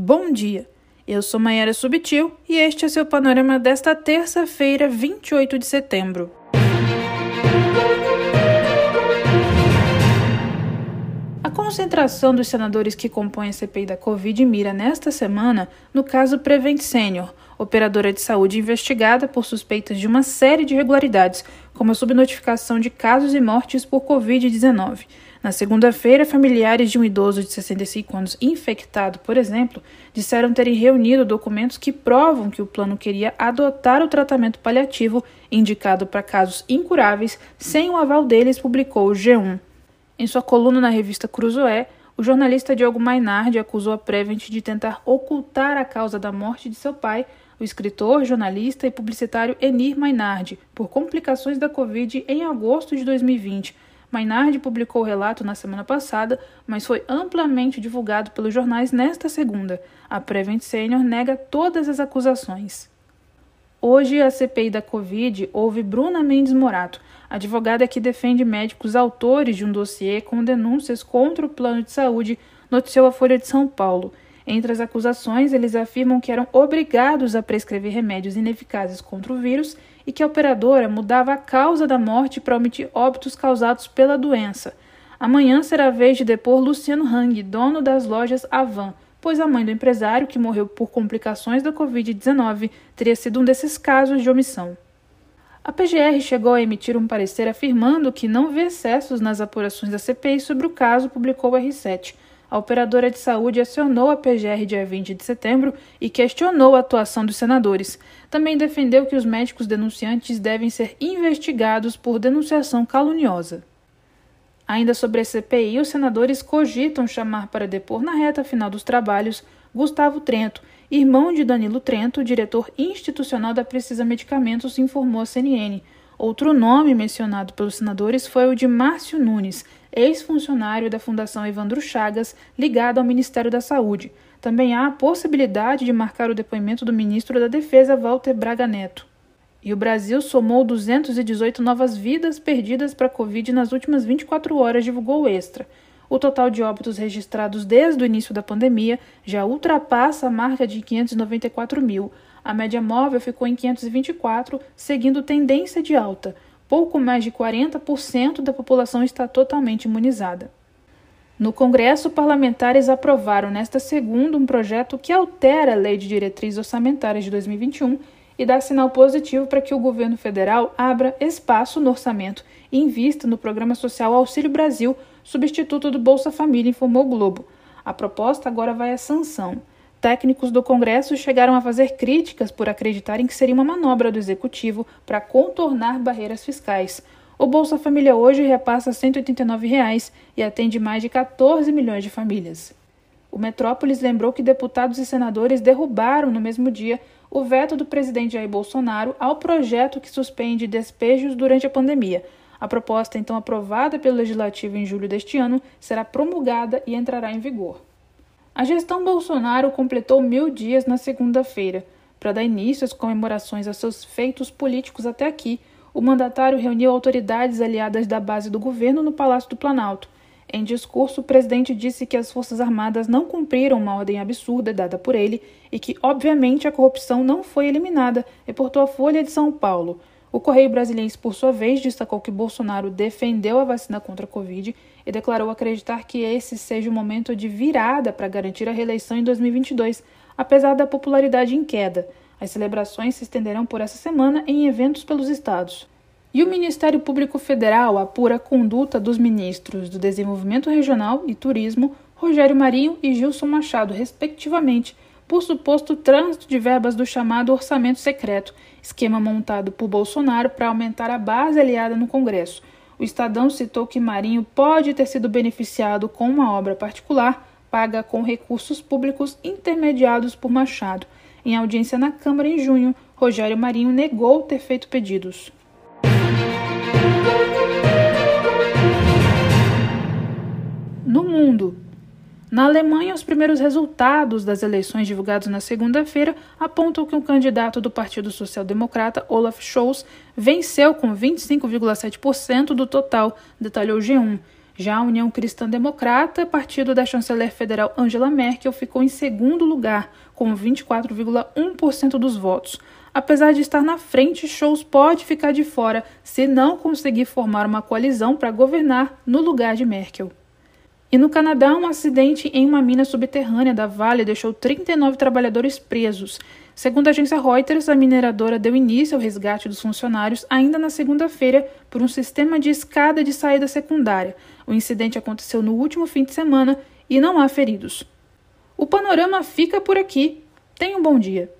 Bom dia. Eu sou Maiara Subtil e este é seu panorama desta terça-feira, 28 de setembro. A concentração dos senadores que compõem a CPI da Covid mira nesta semana no caso Prevent Senior, operadora de saúde investigada por suspeitas de uma série de irregularidades, como a subnotificação de casos e mortes por Covid-19. Na segunda-feira, familiares de um idoso de 65 anos infectado, por exemplo, disseram terem reunido documentos que provam que o plano queria adotar o tratamento paliativo indicado para casos incuráveis sem o aval deles, publicou o G1. Em sua coluna na revista Cruzoé, o jornalista Diogo Mainardi acusou a Prevent de tentar ocultar a causa da morte de seu pai, o escritor, jornalista e publicitário Enir Mainardi, por complicações da Covid em agosto de 2020 Mainardi publicou o relato na semana passada, mas foi amplamente divulgado pelos jornais nesta segunda. A Prevent Senior nega todas as acusações. Hoje, a CPI da Covid houve Bruna Mendes Morato, advogada que defende médicos autores de um dossiê com denúncias contra o plano de saúde, noticiou a Folha de São Paulo. Entre as acusações, eles afirmam que eram obrigados a prescrever remédios ineficazes contra o vírus e que a operadora mudava a causa da morte para omitir óbitos causados pela doença. Amanhã será a vez de depor Luciano Hang, dono das lojas Avan, pois a mãe do empresário, que morreu por complicações da Covid-19, teria sido um desses casos de omissão. A PGR chegou a emitir um parecer afirmando que não vê excessos nas apurações da CPI sobre o caso, publicou o R7. A operadora de saúde acionou a PGR dia 20 de setembro e questionou a atuação dos senadores. Também defendeu que os médicos denunciantes devem ser investigados por denunciação caluniosa. Ainda sobre a CPI, os senadores cogitam chamar para depor na reta final dos trabalhos Gustavo Trento, irmão de Danilo Trento, diretor institucional da Precisa Medicamentos, informou a CNN. Outro nome mencionado pelos senadores foi o de Márcio Nunes, ex-funcionário da Fundação Evandro Chagas, ligado ao Ministério da Saúde. Também há a possibilidade de marcar o depoimento do ministro da Defesa, Walter Braga Neto. E o Brasil somou 218 novas vidas perdidas para a Covid nas últimas 24 horas, divulgou o Extra. O total de óbitos registrados desde o início da pandemia já ultrapassa a marca de 594 mil, a média móvel ficou em 524, seguindo tendência de alta. Pouco mais de 40% da população está totalmente imunizada. No Congresso, parlamentares aprovaram nesta segunda um projeto que altera a Lei de Diretrizes Orçamentárias de 2021 e dá sinal positivo para que o governo federal abra espaço no orçamento e invista no programa social Auxílio Brasil, substituto do Bolsa Família, informou o Globo. A proposta agora vai à sanção. Técnicos do Congresso chegaram a fazer críticas por acreditarem que seria uma manobra do executivo para contornar barreiras fiscais. O Bolsa Família hoje repassa 189 reais e atende mais de 14 milhões de famílias. O Metrópolis lembrou que deputados e senadores derrubaram no mesmo dia o veto do presidente Jair Bolsonaro ao projeto que suspende despejos durante a pandemia. A proposta, então aprovada pelo Legislativo em julho deste ano, será promulgada e entrará em vigor. A gestão Bolsonaro completou mil dias na segunda-feira. Para dar início às comemorações a seus feitos políticos até aqui, o mandatário reuniu autoridades aliadas da base do governo no Palácio do Planalto. Em discurso, o presidente disse que as Forças Armadas não cumpriram uma ordem absurda dada por ele e que, obviamente, a corrupção não foi eliminada, reportou a Folha de São Paulo. O Correio Brasiliense, por sua vez, destacou que Bolsonaro defendeu a vacina contra a Covid e declarou acreditar que esse seja o momento de virada para garantir a reeleição em 2022, apesar da popularidade em queda. As celebrações se estenderão por essa semana em eventos pelos estados. E o Ministério Público Federal apura a conduta dos ministros do Desenvolvimento Regional e Turismo, Rogério Marinho e Gilson Machado, respectivamente, por suposto trânsito de verbas do chamado orçamento secreto, esquema montado por Bolsonaro para aumentar a base aliada no Congresso. O Estadão citou que Marinho pode ter sido beneficiado com uma obra particular paga com recursos públicos intermediados por Machado. Em audiência na Câmara em junho, Rogério Marinho negou ter feito pedidos. No mundo, na Alemanha, os primeiros resultados das eleições divulgados na segunda-feira apontam que o um candidato do Partido Social Democrata, Olaf Scholz, venceu com 25,7% do total, detalhou G1. Já a União Cristã Democrata, partido da chanceler federal Angela Merkel, ficou em segundo lugar, com 24,1% dos votos. Apesar de estar na frente, Scholz pode ficar de fora se não conseguir formar uma coalizão para governar no lugar de Merkel. E no Canadá, um acidente em uma mina subterrânea da Vale deixou 39 trabalhadores presos. Segundo a agência Reuters, a mineradora deu início ao resgate dos funcionários ainda na segunda-feira por um sistema de escada de saída secundária. O incidente aconteceu no último fim de semana e não há feridos. O panorama fica por aqui. Tenha um bom dia.